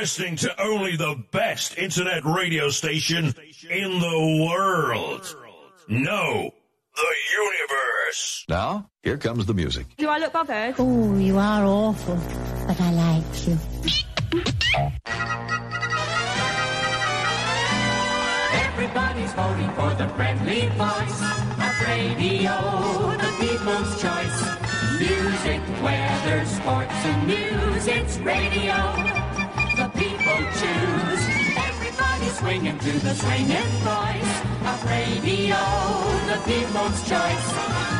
listening to only the best internet radio station in the world. No, the universe. Now, here comes the music. Do I look bothered? Oh, you are awful, but I like you. Everybody's voting for the friendly voice of radio, the people's choice. Music, weather, sports, and news, it's radio. People choose. Everybody's swinging to the swinging voice of radio, the people's choice.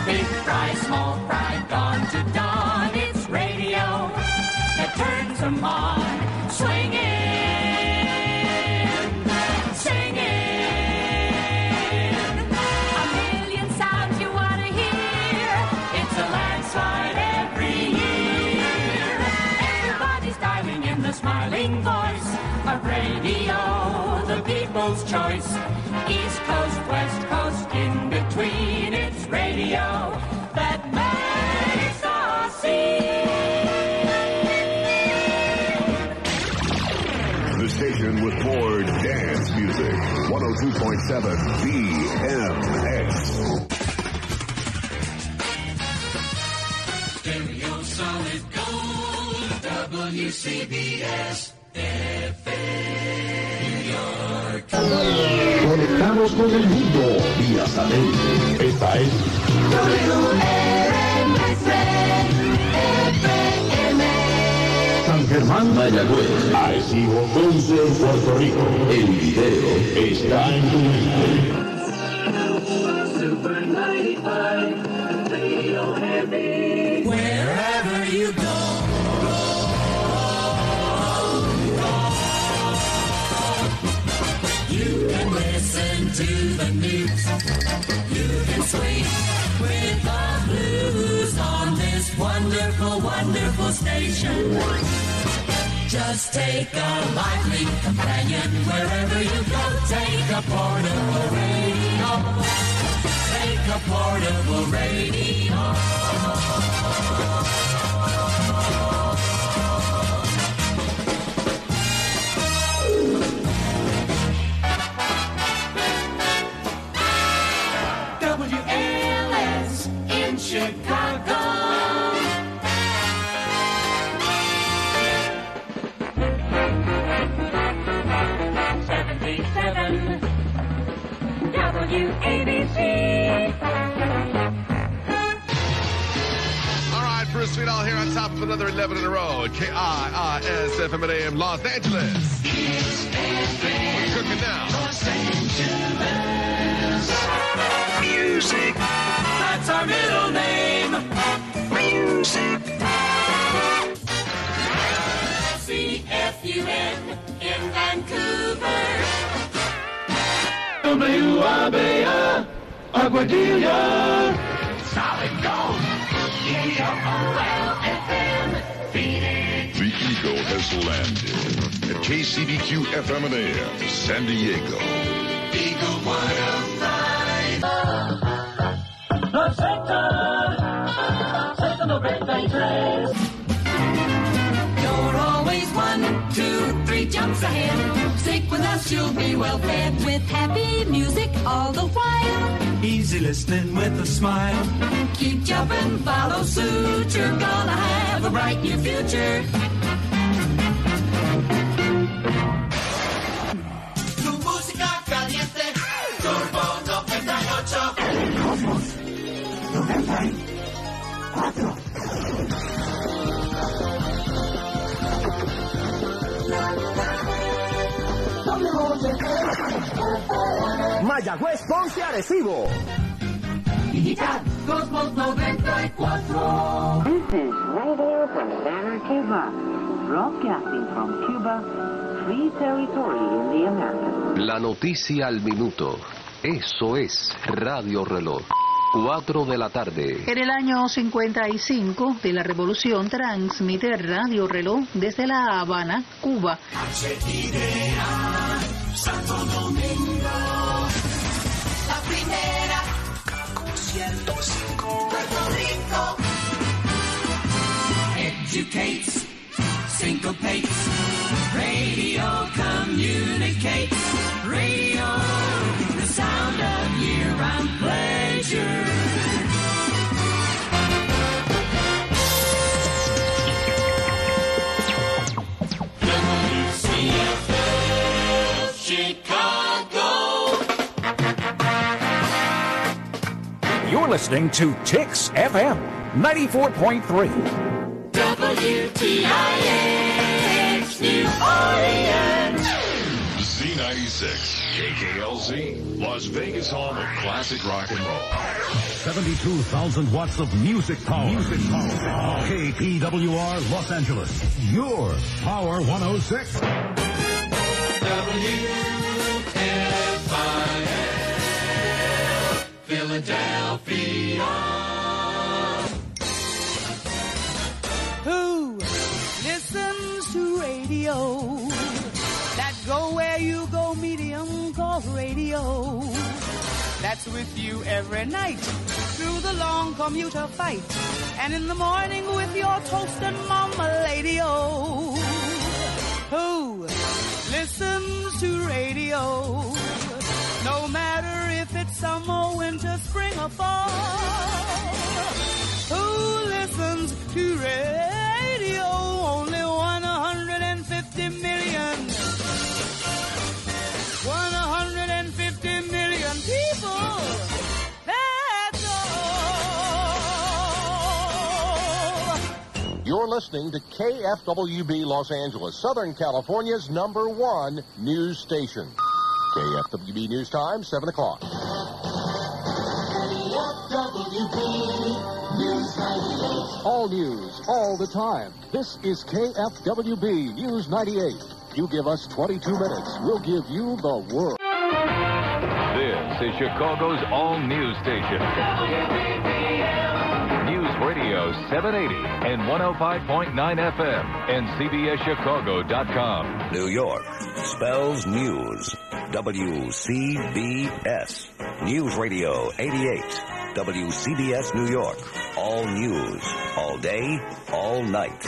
Big fry, small fry, dawn to dawn, it's radio that turns them on. Swinging, people's choice. East Coast, West Coast, in between, it's radio that makes us see. The station with more dance music. 102.7 BMX. Stereo solid gold, WCBS Conectados con el mundo vía satélite. Esta es San Germán, Mayagüez, Arecibo, Ponce, Puerto Rico. El video está en tu mente. Super 95, radio heavy. Wherever you go. To the news. You can swing with the blues on this wonderful, wonderful station. Just take a lively companion wherever you go. Take a portable radio. Take a portable radio. WABC. All right, Bruce Sweetall here on top of another 11 in a row. K-I-I-S FM at AM Los Angeles. We're cooking now. Music. That's our middle name. Music. CFUN in Vancouver. WABA, Aguadilla. Solid gold. The Eagle has landed at KCBQ FM and AM, San Diego. Eagle 105. La Z, Z93. You're always one, two, three jumps ahead. Stick with us, you'll be well fed with happy music all the while. Easy listening with a smile. Keep jumping, follow suit. You're gonna have a bright new future. Tu música caliente, Turbo 98. Mayagüez, Ponce, Arecibo. Digital Cosmos 94. This is radio from Havana, Cuba. Broadcasting from Cuba, free territory in the Americas. La noticia al minuto. Eso es Radio Reloj. 4 de la tarde. En el año 55 de la Revolución transmite Radio Reloj desde La Habana, Cuba. educates, syncopates, radio communicates, radio, the sound of year-round pleasure. You're listening to TIX FM 94.3. WTIX New Orleans. Z96, KKLZ, Las Vegas home of classic rock and roll. 72,000 watts of music power. Music power. KPWR Los Angeles. Your Power 106. WFIL Philadelphia. Radio? That go where you go medium called radio. That's with you every night through the long commuter fight. And in the morning with your toast and mama lady oh. Who listens to radio? No matter if it's summer, winter, spring, or fall. Who listens to radio? You're listening to KFWB Los Angeles, Southern California's number one news station. KFWB News Time, 7 o'clock. KFWB News 98. All news, all the time. This is KFWB News 98. You give us 22 minutes, we'll give you the world. This is Chicago's all news station. News Radio 780 and 105.9 FM and CBSChicago.com. New York spells news. WCBS. News Radio 88. WCBS New York. All news. All day. All night.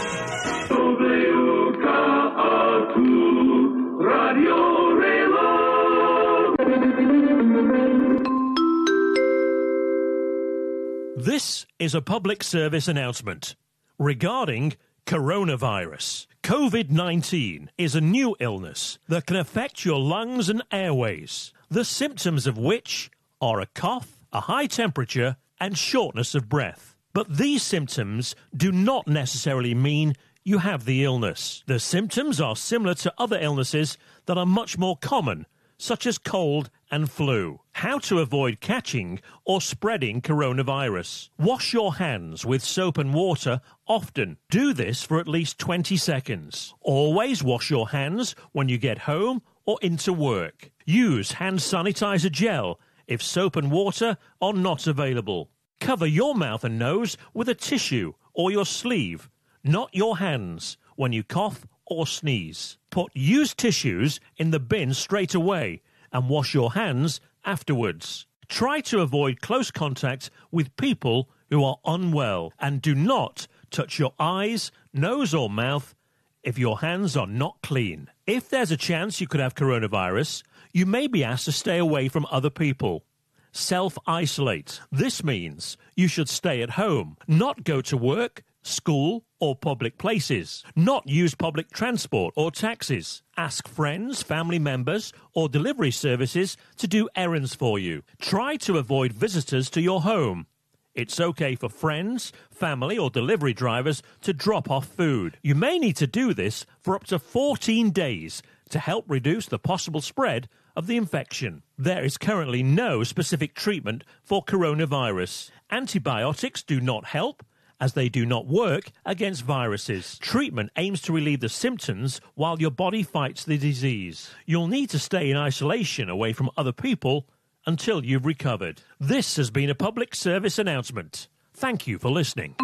This is a public service announcement regarding coronavirus. COVID 19 is a new illness that can affect your lungs and airways, the symptoms of which are a cough, a high temperature, and shortness of breath. But these symptoms do not necessarily mean you have the illness. The symptoms are similar to other illnesses that are much more common, such as cold and flu. How to avoid catching or spreading coronavirus. Wash your hands with soap and water often. Do this for at least 20 seconds. Always wash your hands when you get home or into work. Use hand sanitizer gel if soap and water are not available. Cover your mouth and nose with a tissue or your sleeve, not your hands, when you cough or sneeze. Put used tissues in the bin straight away and wash your hands afterwards. Try to avoid close contact with people who are unwell and do not touch your eyes, nose, or mouth if your hands are not clean. If there's a chance you could have coronavirus, you may be asked to stay away from other people. Self isolate. This means you should stay at home, not go to work, school, or public places, not use public transport or taxis. Ask friends, family members, or delivery services to do errands for you. Try to avoid visitors to your home. It's okay for friends, family, or delivery drivers to drop off food. You may need to do this for up to 14 days to help reduce the possible spread of the infection. There is currently no specific treatment for coronavirus. Antibiotics do not help as they do not work against viruses. Treatment aims to relieve the symptoms while your body fights the disease. You'll need to stay in isolation away from other people until you've recovered. This has been a public service announcement. Thank you for listening.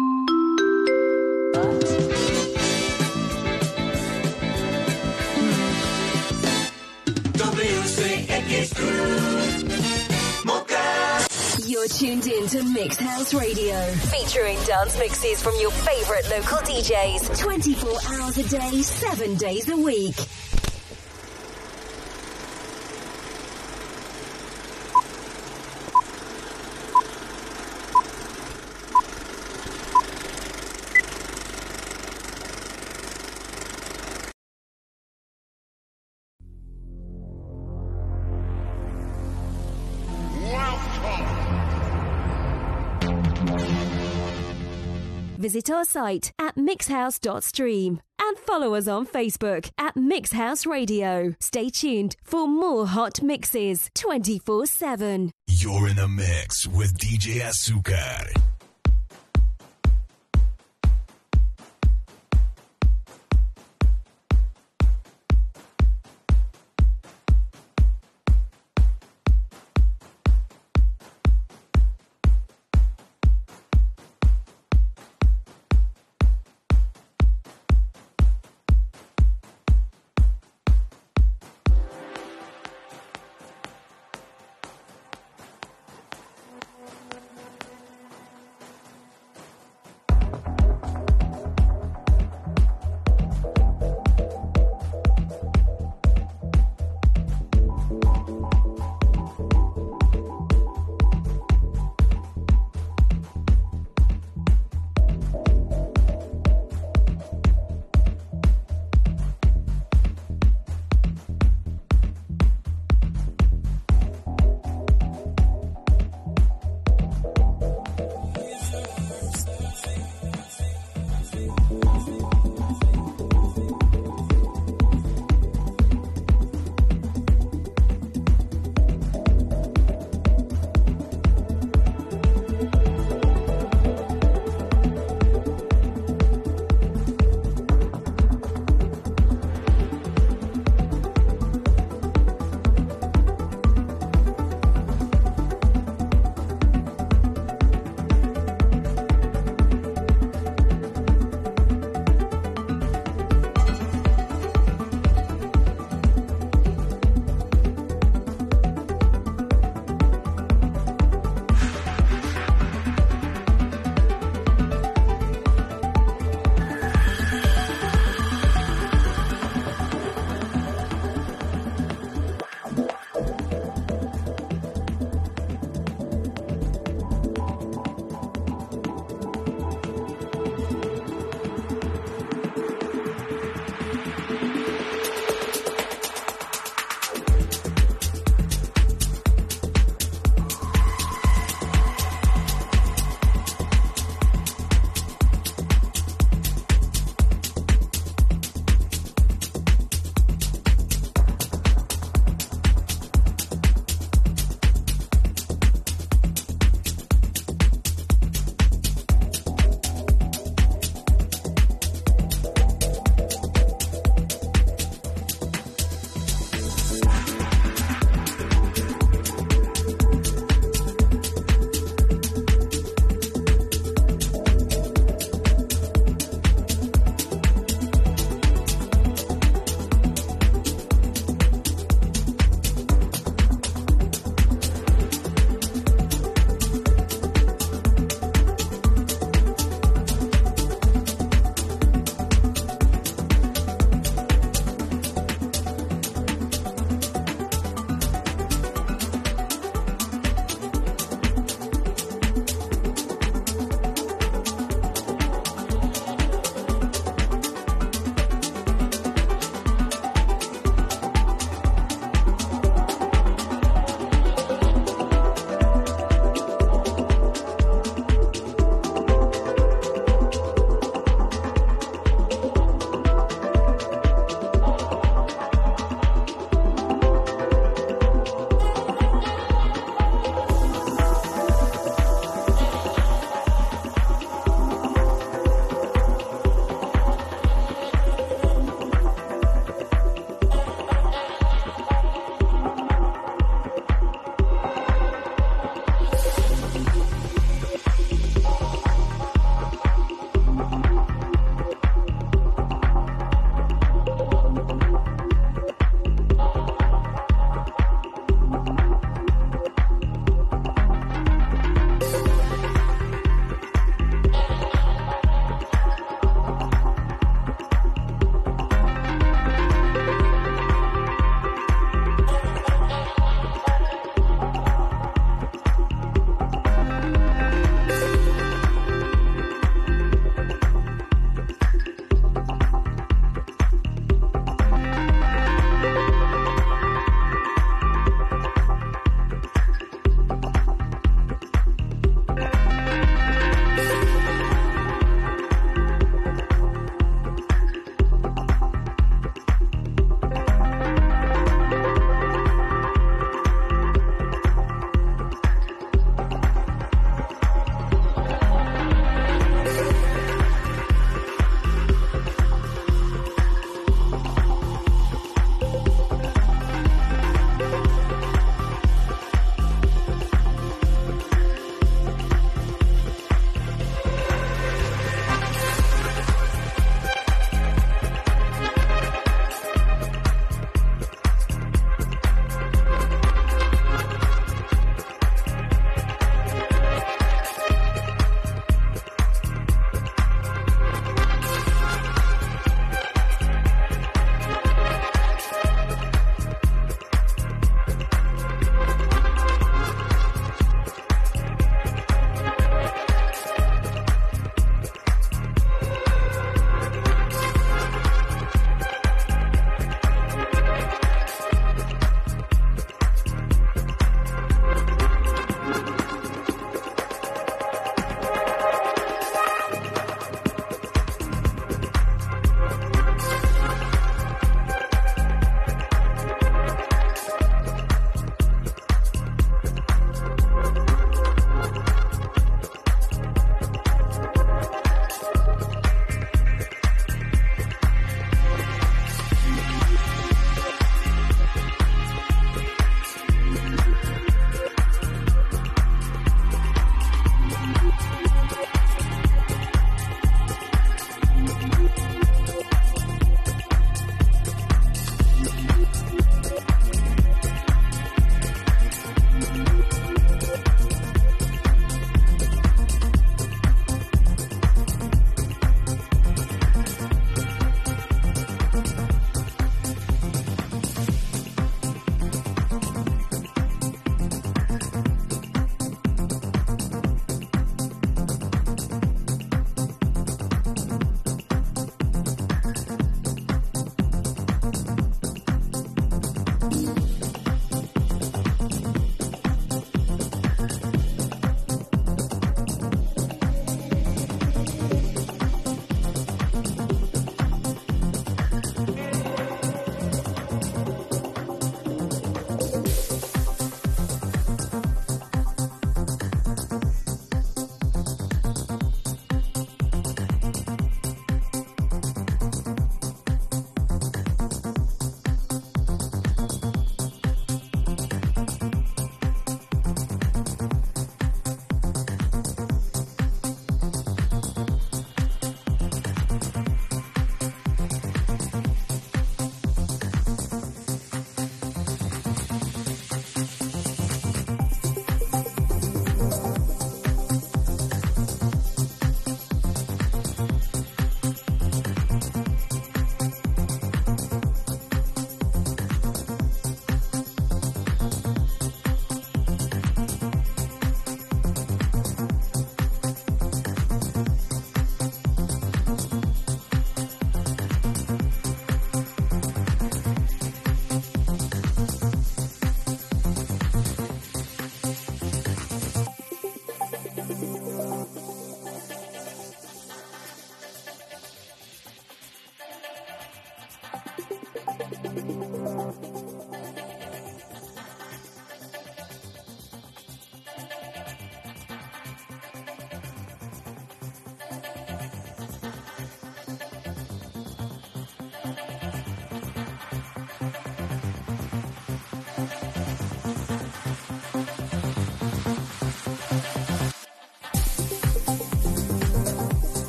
You're tuned in to Mixhouse Radio, featuring dance mixes from your favorite local DJs, 24 hours a day, 7 days a week. Visit our site at mixhouse.stream and follow us on Facebook at Mixhouse Radio. Stay tuned for more hot mixes 24 7. You're in a mix with DJ Azúcar.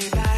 your.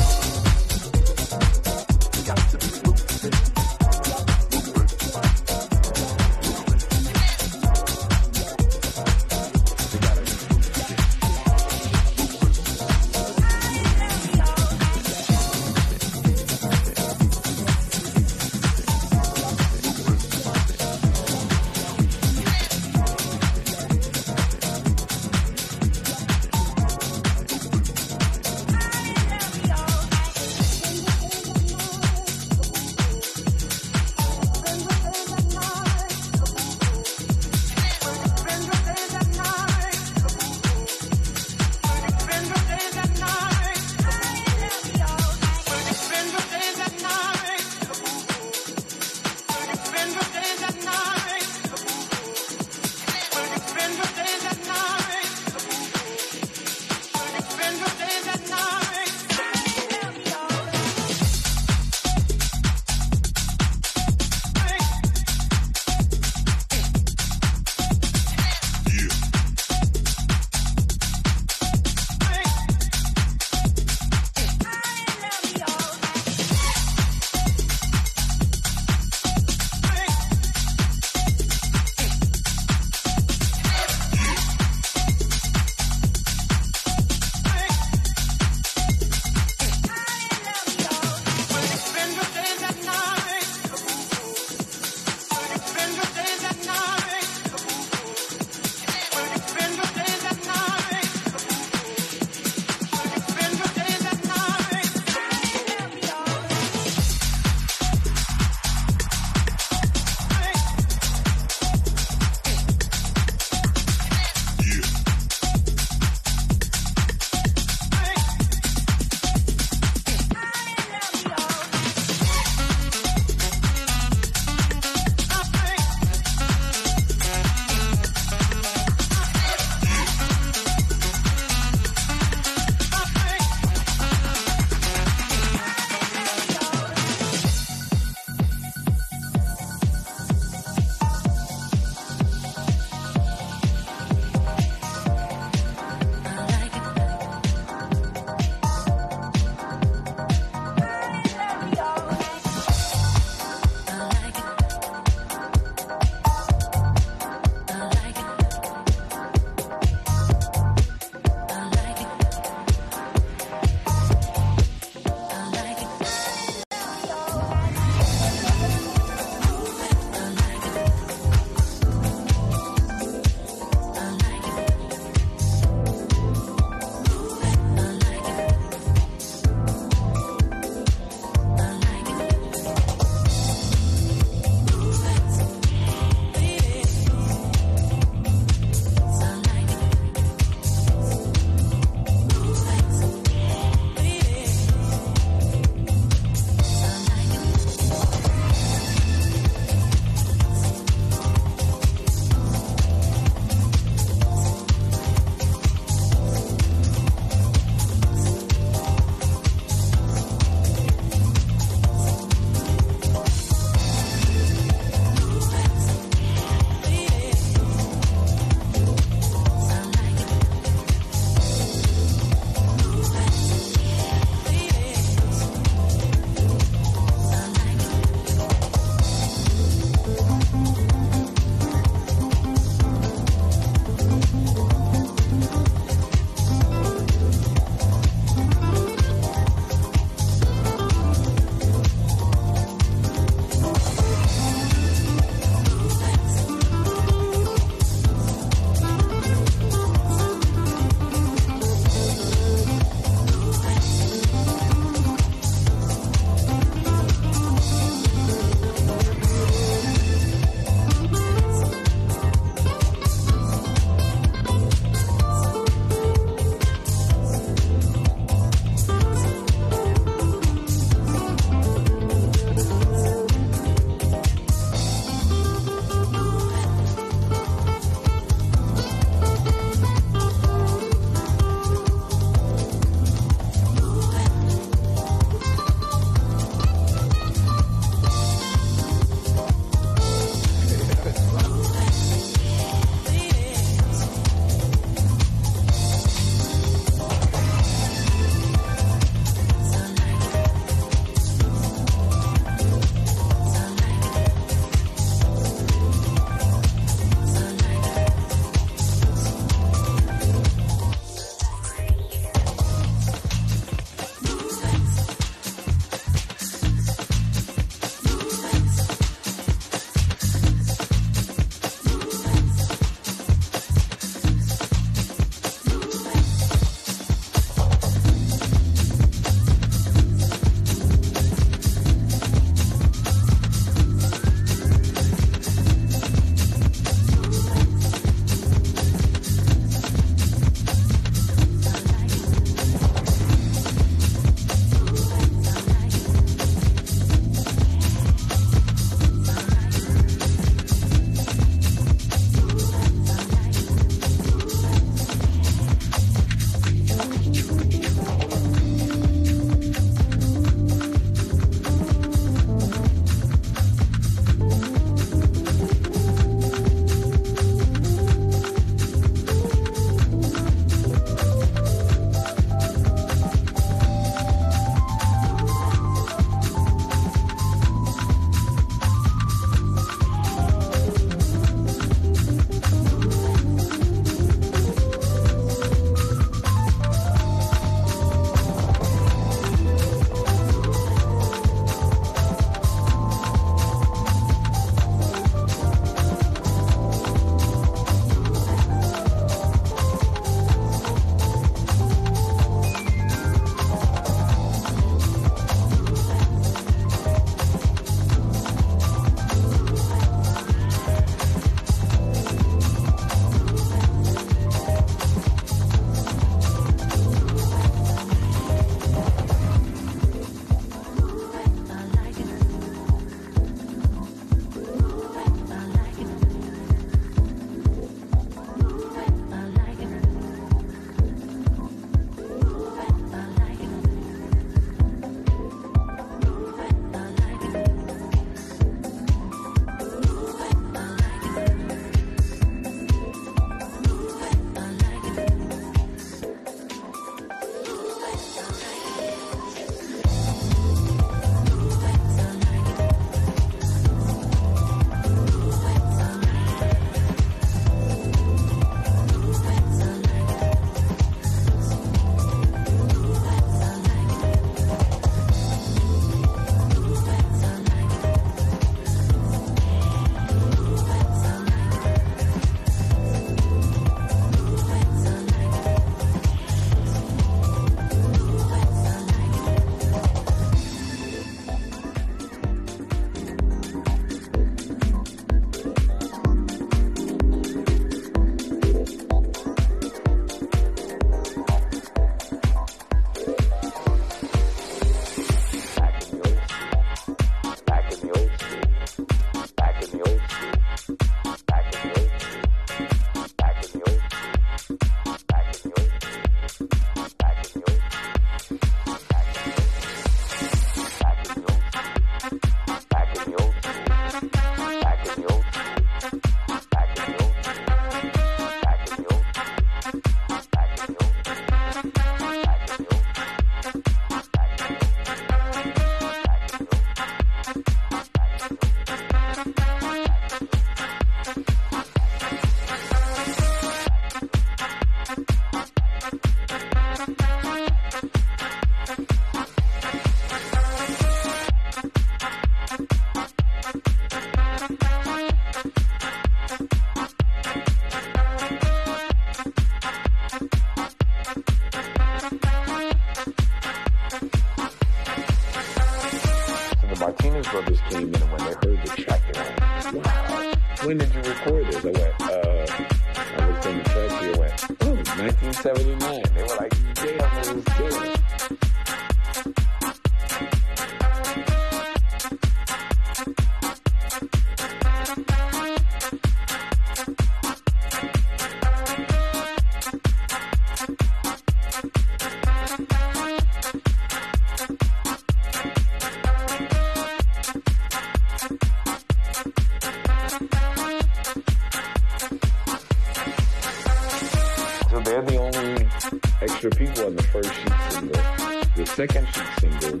second single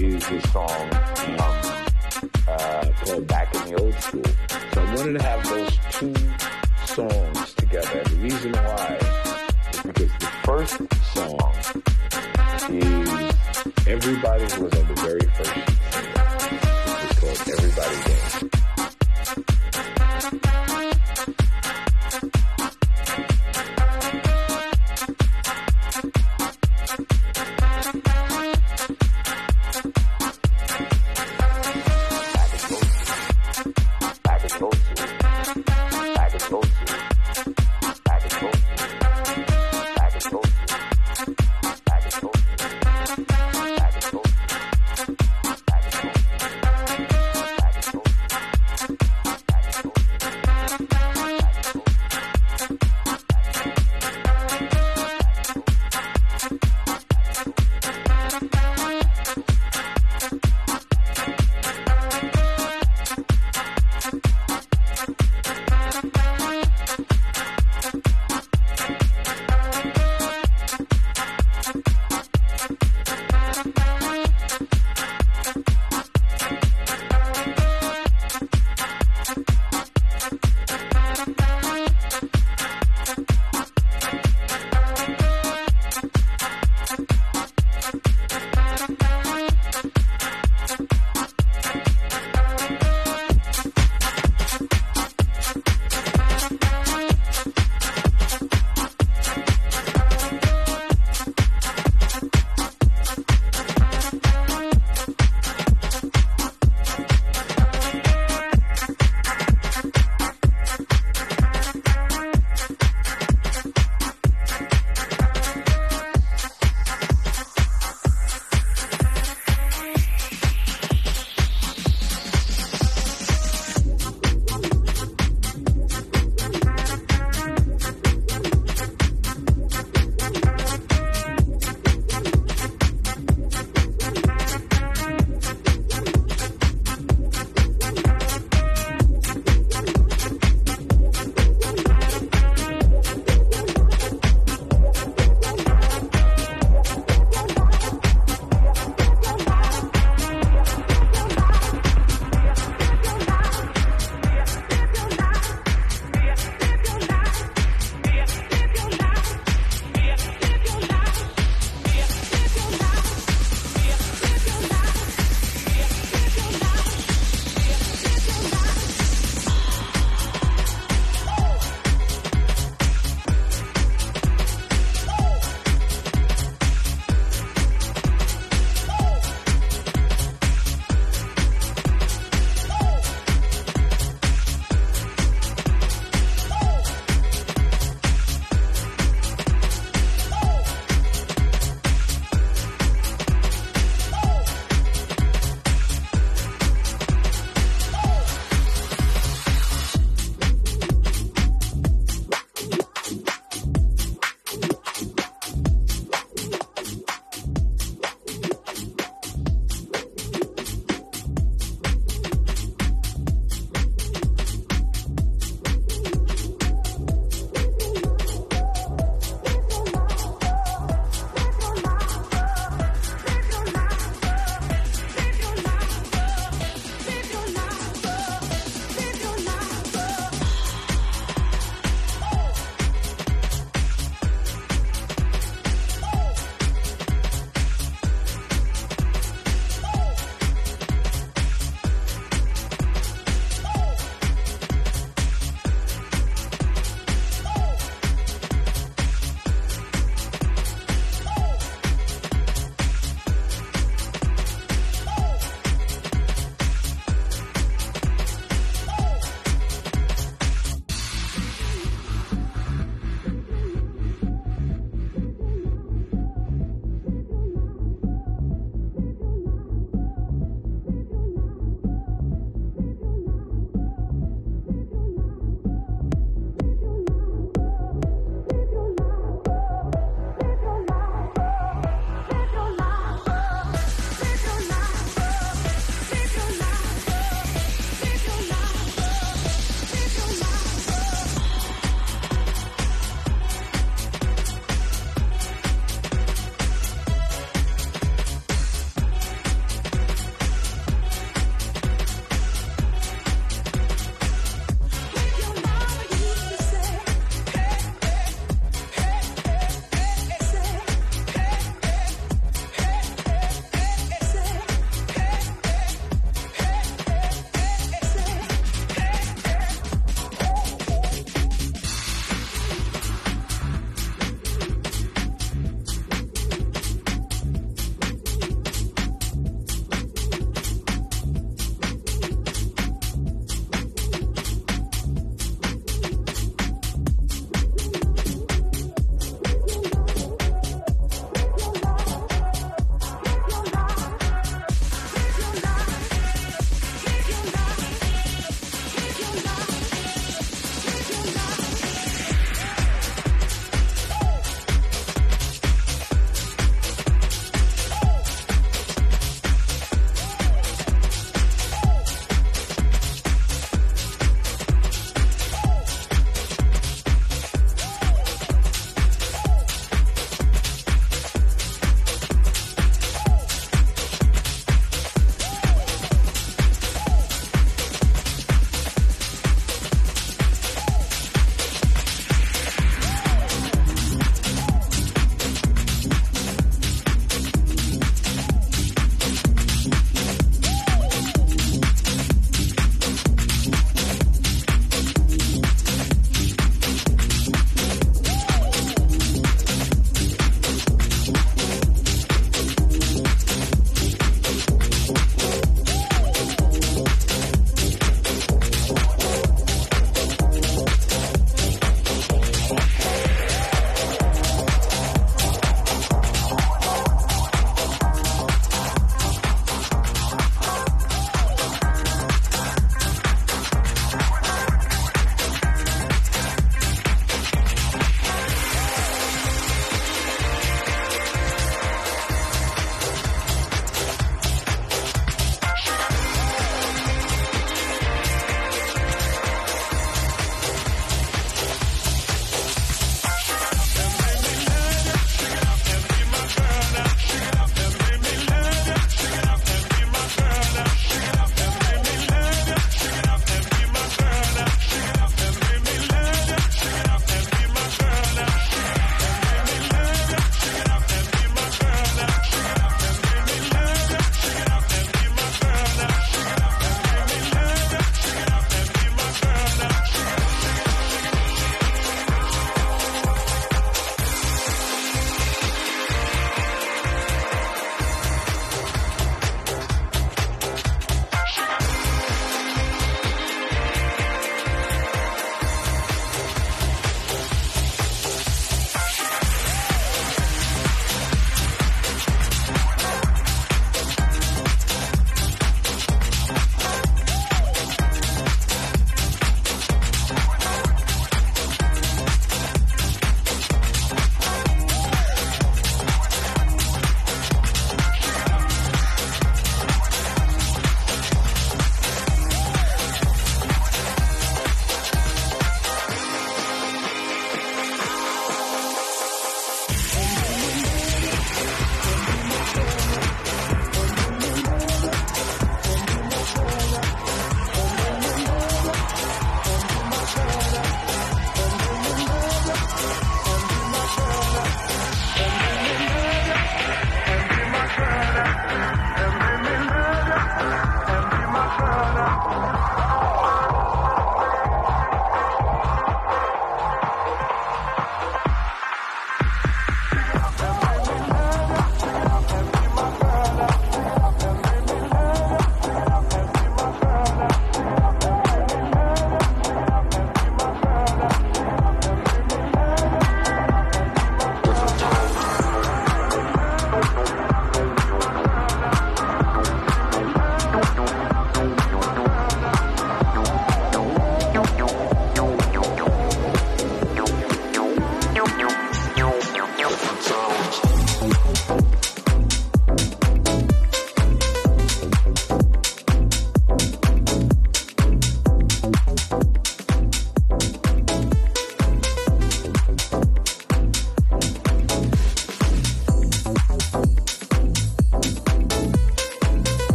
is a song um, uh, uh called Back in the Old School. So I wanted to have those two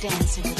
I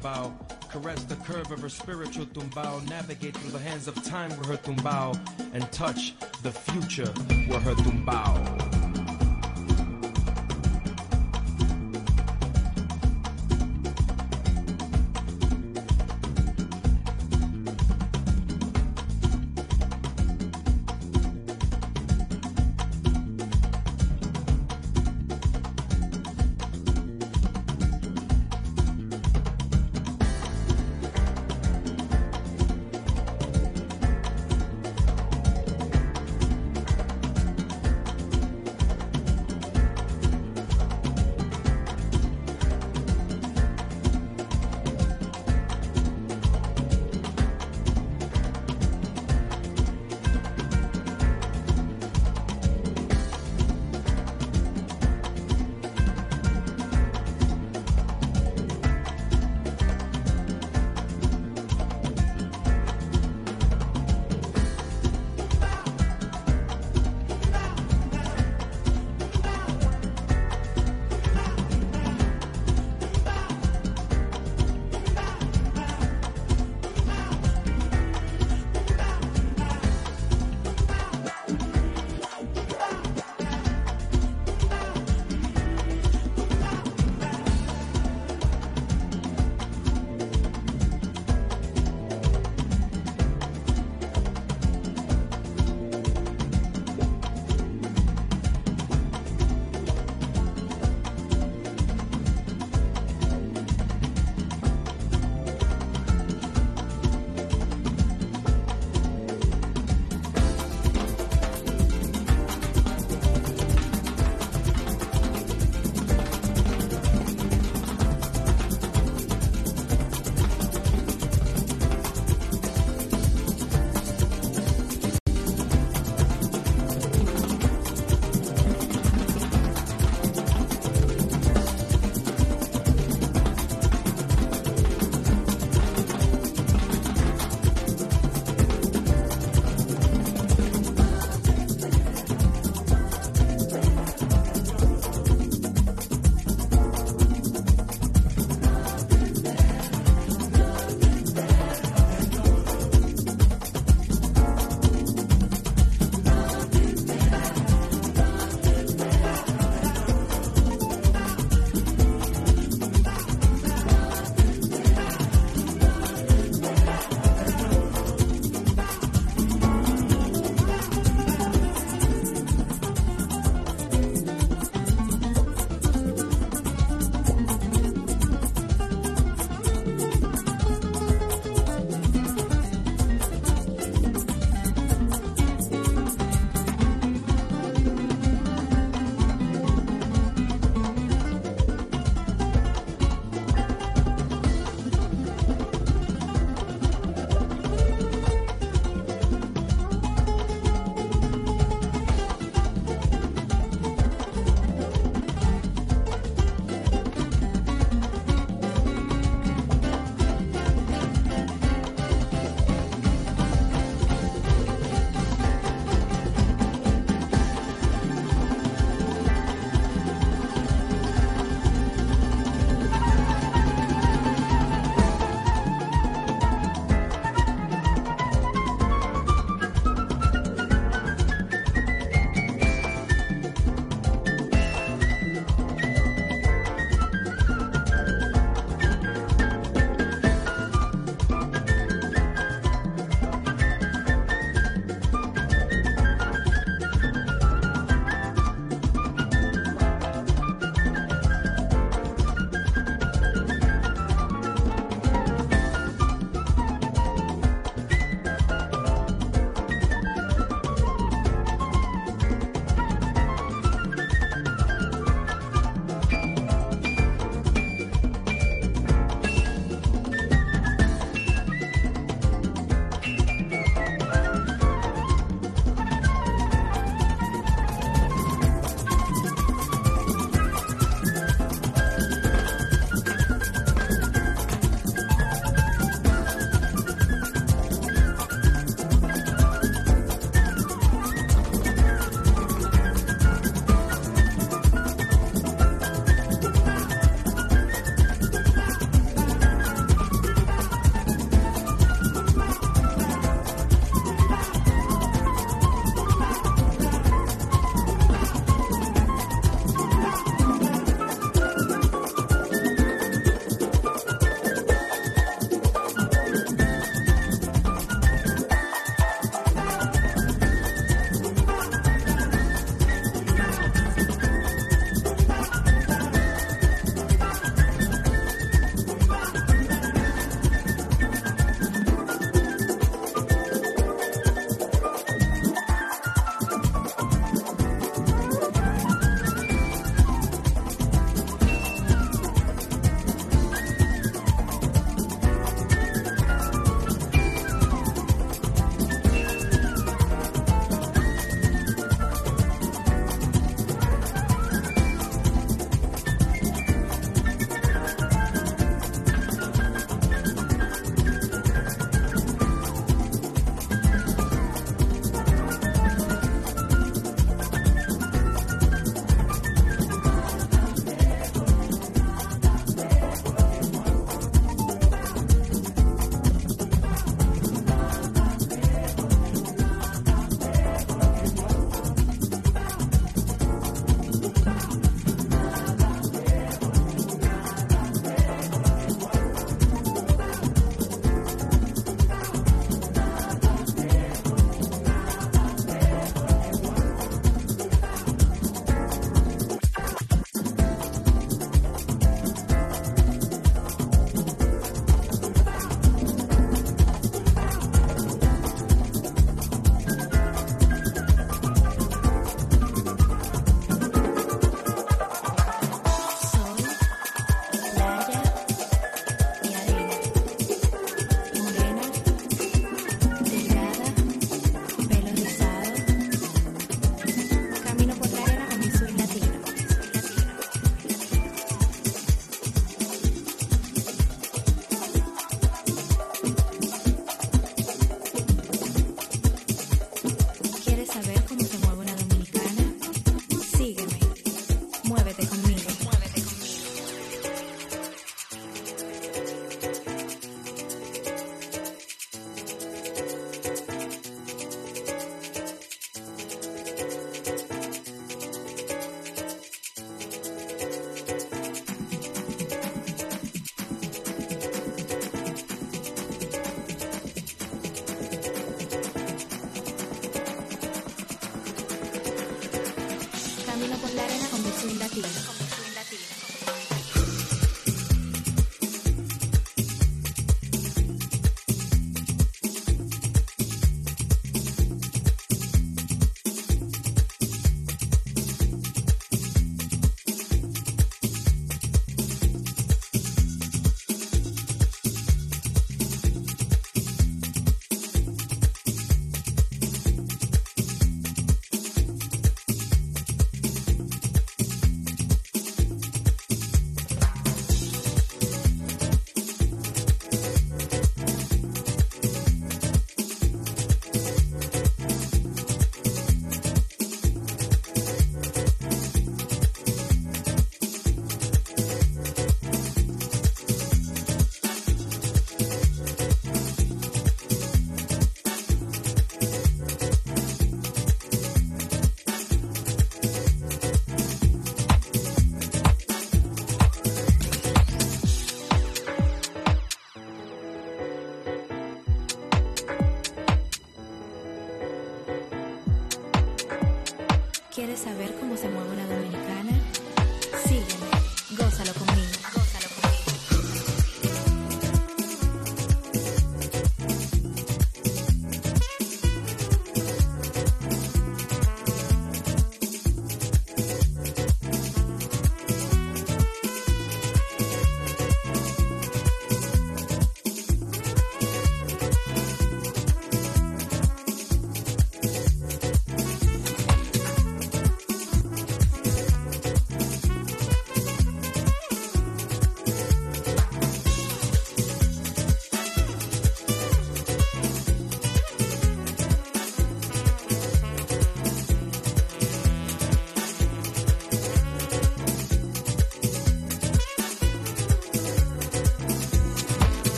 tumbao. Caress the curve of her spiritual tumbao. Navigate through the hands of time with her tumbao. And touch the future with her tumbao.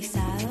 Pelo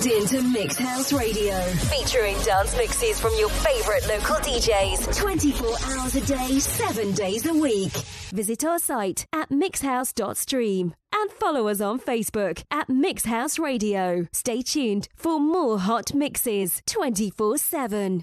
tuned in to Mixhouse Radio, featuring dance mixes from your favorite local DJs 24 hours a day, 7 days a week. Visit our site at mixhouse.stream and follow us on Facebook at Mixhouse Radio. Stay tuned for more hot mixes 24 7.